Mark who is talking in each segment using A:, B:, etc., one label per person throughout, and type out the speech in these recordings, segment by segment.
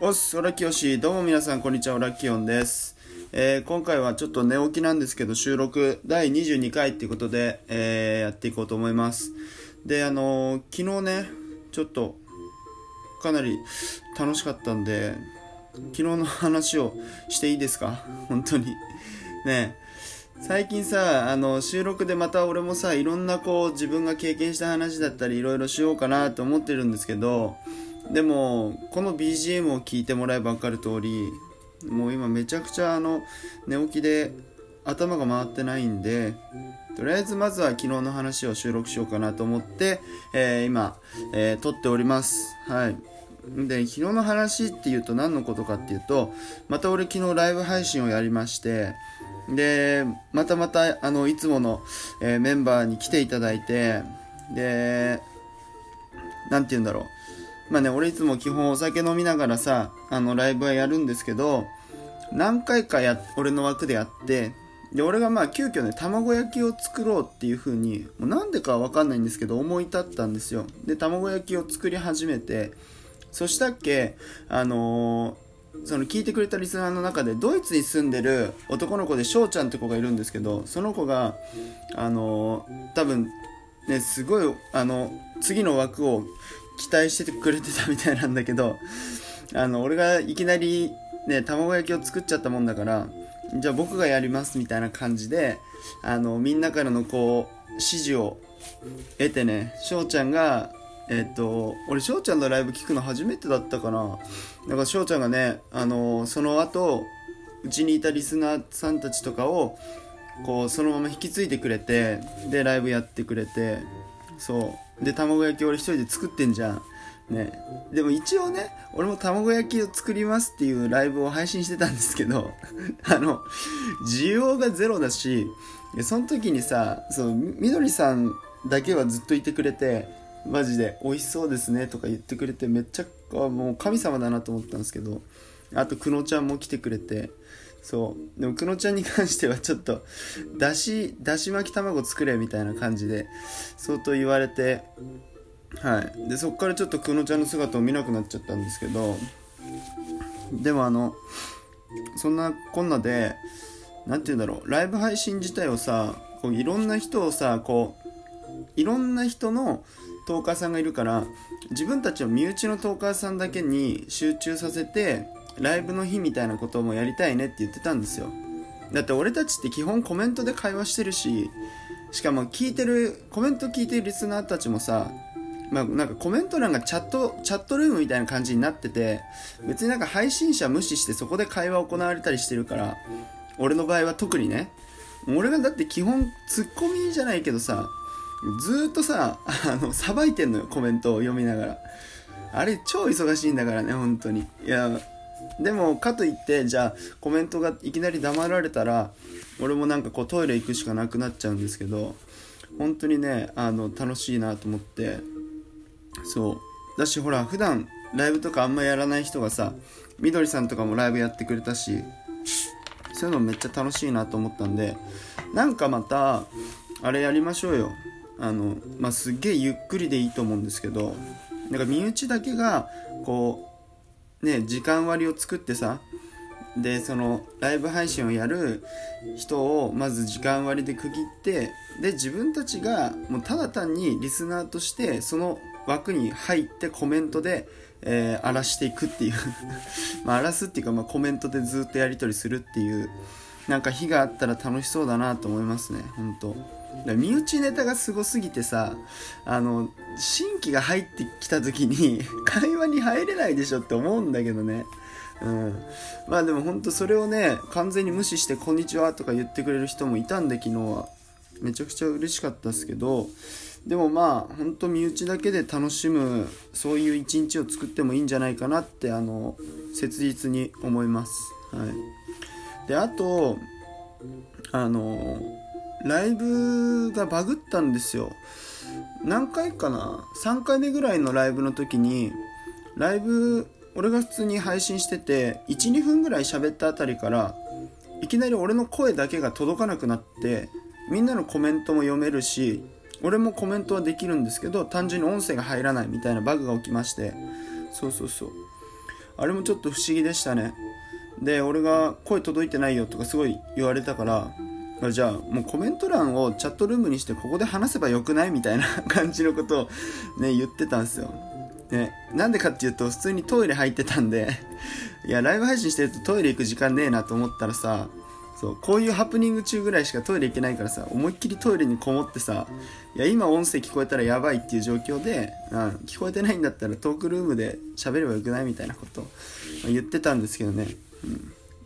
A: おっす、オラキヨシ。どうも皆さん、こんにちは、オラキヨンです。えー今回はちょっと寝起きなんですけど、収録第22回っていうことで、えーやっていこうと思います。で、あのー昨日ね、ちょっと、かなり楽しかったんで、昨日の話をしていいですか？本当に。ね最近さ、あの、収録でまた俺もさ、いろんなこう、自分が経験した話だったり、いろいろしようかなと思ってるんですけど、でも、この BGM を聞いてもらえば分かる通り、もう今めちゃくちゃあの、寝起きで頭が回ってないんで、とりあえずまずは昨日の話を収録しようかなと思って、えー今、えー撮っております。はい。で、昨日の話っていうと何のことかっていうと、また俺昨日ライブ配信をやりまして、で、またまた、あの、いつもの、えーメンバーに来ていただいて、で、なんて言うんだろう。まあね、俺いつも基本お酒飲みながらさ、あの、ライブはやるんですけど、何回かや、俺の枠でやって、で、俺がまあ急遽ね、卵焼きを作ろうっていう風に、もうなんでかわかんないんですけど、思い立ったんですよ。で、卵焼きを作り始めて、そしたっけ、あのーその聞いてくれたリスナーの中でドイツに住んでる男の子で翔ちゃんって子がいるんですけどその子があのー多分ねすごいあの次の枠を期待しててくれてたみたいなんだけどあの俺がいきなりね卵焼きを作っちゃったもんだからじゃあ僕がやりますみたいな感じであのみんなからのこう指示を得てね翔ちゃんがえっと俺翔ちゃんのライブ聞くの初めてだったかな。だから翔ちゃんがねあのその後うちにいたリスナーさんたちとかをこうそのまま引き継いでくれてでライブやってくれてそう。で卵焼き俺一人で作ってんじゃん。ね。でも一応ね俺も卵焼きを作りますっていうライブを配信してたんですけど あの需要がゼロだしその時にさそうみどりさんだけはずっといてくれてマジで美味しそうですねとか言ってくれてめっちゃもう神様だなと思ったんですけどあとくのちゃんも来てくれてそう。でもくのちゃんに関してはちょっとだしだし巻き卵作れみたいな感じで相当言われてはい。でそっからちょっとくのちゃんの姿を見なくなっちゃったんですけどでもあのそんなこんなでなんて言うんだろう。ライブ配信自体をさこういろんな人をさこういろんな人のトーカーさんがいるから自分たちの身内のトーカーさんだけに集中させてライブの日みたいなこともやりたいねって言ってたんですよ。だって俺たちって基本コメントで会話してるししかも聞いてるコメント聞いてるリスナーたちもさまあ、なんかコメント欄がチャットチャットルームみたいな感じになってて別になんか配信者無視してそこで会話行われたりしてるから俺の場合は特にね俺がだって基本ツッコミじゃないけどさずっとさあのさばいてんのよコメントを読みながら。あれ超忙しいんだからね本当に。いやでもかといってじゃあコメントがいきなり黙られたら俺もなんかこうトイレ行くしかなくなっちゃうんですけど本当にねあの楽しいなと思ってそう。だしほら普段ライブとかあんまやらない人がさみどりさんとかもライブやってくれたしそういうのめっちゃ楽しいなと思ったんでなんかまたあれやりましょうよ。あのまあすっげえゆっくりでいいと思うんですけどなんか身内だけがこうね時間割を作ってさでそのライブ配信をやる人をまず時間割で区切ってで自分たちがもうただ単にリスナーとしてその枠に入ってコメントで、えー荒らしていくっていう。まあ荒らすっていうか、まあ、コメントでずっとやり取りするっていうなんか日があったら楽しそうだなと思いますね本当。だ身内ネタがすごすぎてさあの新規が入ってきた時に 会話に入れないでしょって思うんだけどね。うん、まあでも本当それをね完全に無視して「こんにちは」とか言ってくれる人もいたんで昨日は。めちゃくちゃ嬉しかったですけど。でもまあ本当身内だけで楽しむそういう一日を作ってもいいんじゃないかなってあの切実に思います。はい。であとあのライブがバグったんですよ。何回かな？3回目ぐらいのライブの時にライブ俺が普通に配信してて12分ぐらい喋ったあたりからいきなり俺の声だけが届かなくなってみんなのコメントも読めるし俺もコメントはできるんですけど単純に音声が入らないみたいなバグが起きまして。そうそうそう。あれもちょっと不思議でしたね。で俺が声届いてないよとかすごい言われたからじゃあもうコメント欄をチャットルームにしてここで話せばよくないみたいな 感じのことをね言ってたんですよ。ね、なんでかっていうと普通にトイレ入ってたんでいやライブ配信してるとトイレ行く時間ねえなと思ったらさそうこういうハプニング中ぐらいしかトイレ行けないからさ思いっきりトイレにこもってさいや今音声聞こえたらやばいっていう状況で、うん、聞こえてないんだったらトークルームで喋ればよくないみたいなこと言ってたんですけどね、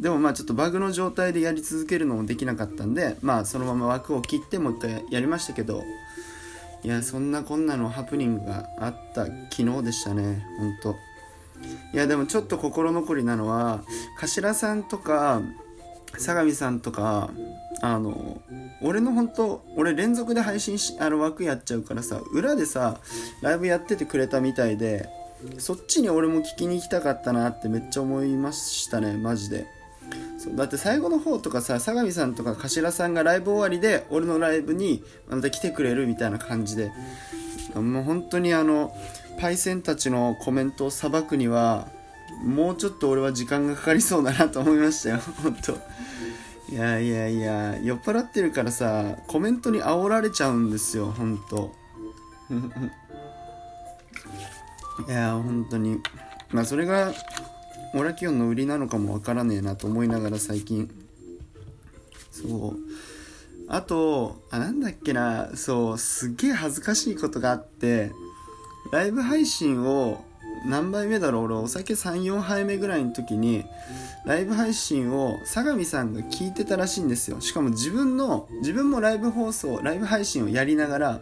A: でもまあちょっとバグの状態でやり続けるのもできなかったんでまあそのまま枠を切ってもう一回やりましたけどいやそんなこんなのハプニングがあった昨日でしたねほんといやでもちょっと心残りなのは頭さんとか相模さんとかあの俺の本当俺連続で配信しあの枠やっちゃうからさ裏でさライブやっててくれたみたいでそっちに俺も聞きに行きたかったなってめっちゃ思いましたねマジで。そうだって最後の方とかさ相模さんとか頭さんがライブ終わりで俺のライブにまた来てくれるみたいな感じで。もう本当にあのパイセンたちのコメントをさばくにはもうちょっと俺は時間がかかりそうだなと思いましたよ 本当。いやいやいや酔っ払ってるからさコメントに煽られちゃうんですよ本当。いや本当に。まあそれがオラキオンの売りなのかもわからねえなと思いながら最近。そう。あとあなんだっけな。そうすげえ恥ずかしいことがあってライブ配信を何杯目だろう。俺お酒34杯目ぐらいの時にライブ配信を相模さんが聞いてたらしいんですよ。しかも自分の自分もライブ放送ライブ配信をやりながら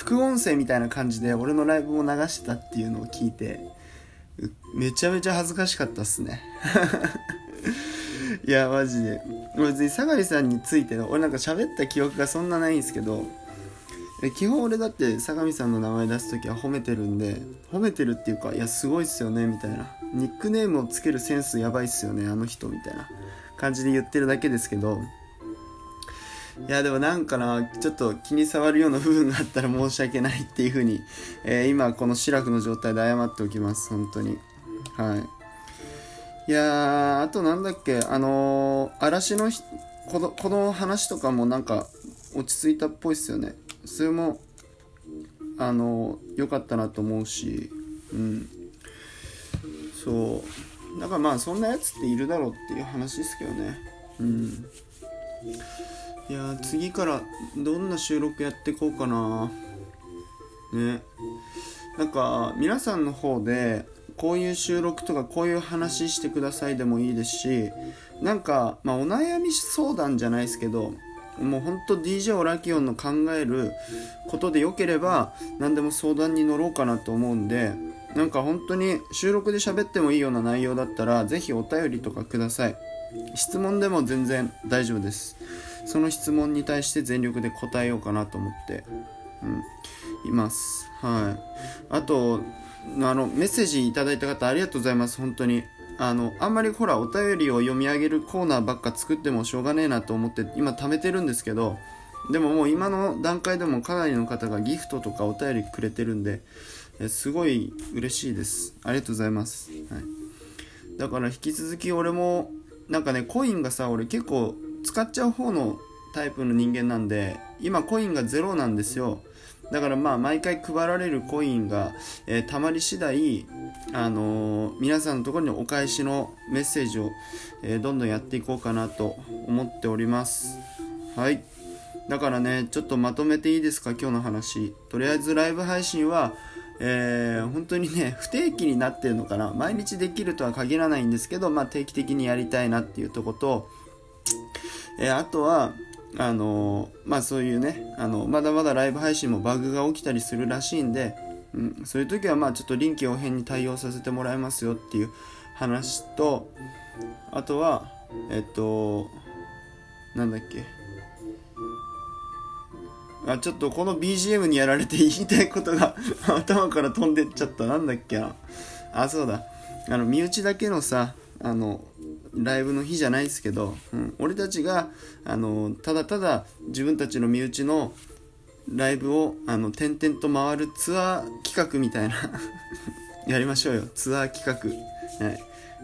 A: 副音声みたいな感じで俺のライブを流してたっていうのを聞いてめちゃめちゃ恥ずかしかったっすね。いやマジで。別に相模さんについての俺なんか喋った記憶がそんなないんですけど基本俺だって相模さんの名前出す時は褒めてるんで褒めてるっていうかいやすごいっすよねみたいな。ニックネームをつけるセンスやばいっすよねあの人みたいな感じで言ってるだけですけどいやでもなんかなちょっと気に障るような部分があったら申し訳ないっていう風に、えー、今このシラフの状態で謝っておきます本当に。はい。いやあとなんだっけあのー、嵐のこのこの話とかもなんか落ち着いたっぽいっすよね。それもあの良かったなと思うしうん。そう。だからまあそんなやつっているだろうっていう話ですけどね。うん。いや次からどんな収録やってこうかな。ね。なんか皆さんの方でこういう収録とかこういう話してくださいでもいいですしなんか、まあ、お悩み相談じゃないですけどもうほんと DJ オラキオンの考えることでよければ何でも相談に乗ろうかなと思うんでなんか本当に収録で喋ってもいいような内容だったら是非お便りとかください。質問でも全然大丈夫です。その質問に対して全力で答えようかなと思って、うん、います。はい。あとあのメッセージいただいた方ありがとうございます。本当に。あのあんまりほらお便りを読み上げるコーナーばっか作ってもしょうがねえなと思って今貯めてるんですけどでももう今の段階でもかなりの方がギフトとかお便りくれてるんですごい嬉しいです。ありがとうございます、はい、だから引き続き俺もなんかねコインがさ俺結構使っちゃう方のタイプの人間なんで今コインがゼロなんですよ。だからまあ毎回配られるコインが、えー、たまり次第、あのー、皆さんのところにお返しのメッセージを、えー、どんどんやっていこうかなと思っております。はい。だからねちょっとまとめていいですか？今日の話。とりあえずライブ配信はえー、本当にね不定期になってるのかな。毎日できるとは限らないんですけど、まあ、定期的にやりたいなっていうとことえー、あとはあのまあそういうねあのまだまだライブ配信もバグが起きたりするらしいんで、うん、そういう時はまあちょっと臨機応変に対応させてもらいますよっていう話とあとはえっとなんだっけ。あちょっとこの BGM にやられて言いたいことが 頭から飛んでっちゃった。なんだっけな。あそうだ。あの身内だけのさあのライブの日じゃないですけど、うん、俺たちがあのただただ自分たちの身内のライブをあの点々と回るツアー企画みたいな やりましょうよ。ツアー企画、はい、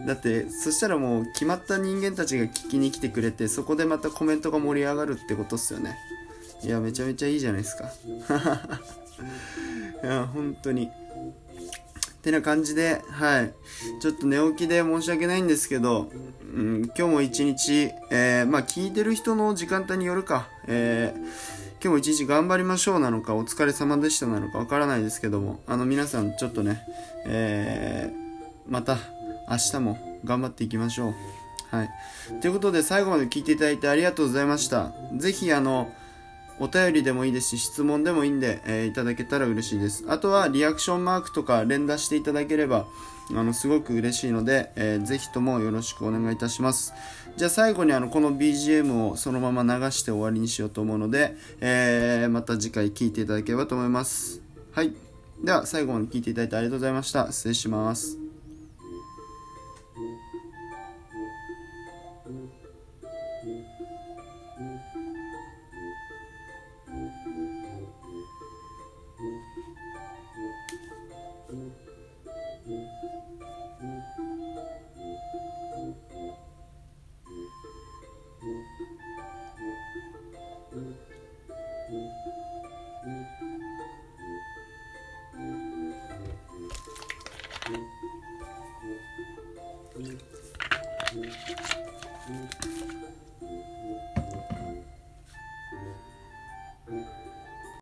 A: だってそしたらもう決まった人間たちが聞きに来てくれてそこでまたコメントが盛り上がるってことっすよね。いやめちゃめちゃいいじゃないですか。いや本当に。てな感じで、はい。ちょっと寝起きで申し訳ないんですけど、うん、今日も一日、えー、まあ聞いてる人の時間帯によるか、えー、今日も一日頑張りましょうなのか、お疲れ様でしたなのかわからないですけども、あの皆さんちょっとね、えー、また明日も頑張っていきましょう。はい。ということで最後まで聞いていただいてありがとうございました。ぜひあの、お便りでもいいですし、質問でもいいんで、えー、いただけたら嬉しいです。あとは、リアクションマークとか連打していただければ、あの、すごく嬉しいので、えー、ぜひともよろしくお願いいたします。じゃあ最後にあの、この BGM をそのまま流して終わりにしようと思うので、えー、また次回聴いていただければと思います。はい。では、最後まで聴いていただいてありがとうございました。失礼します。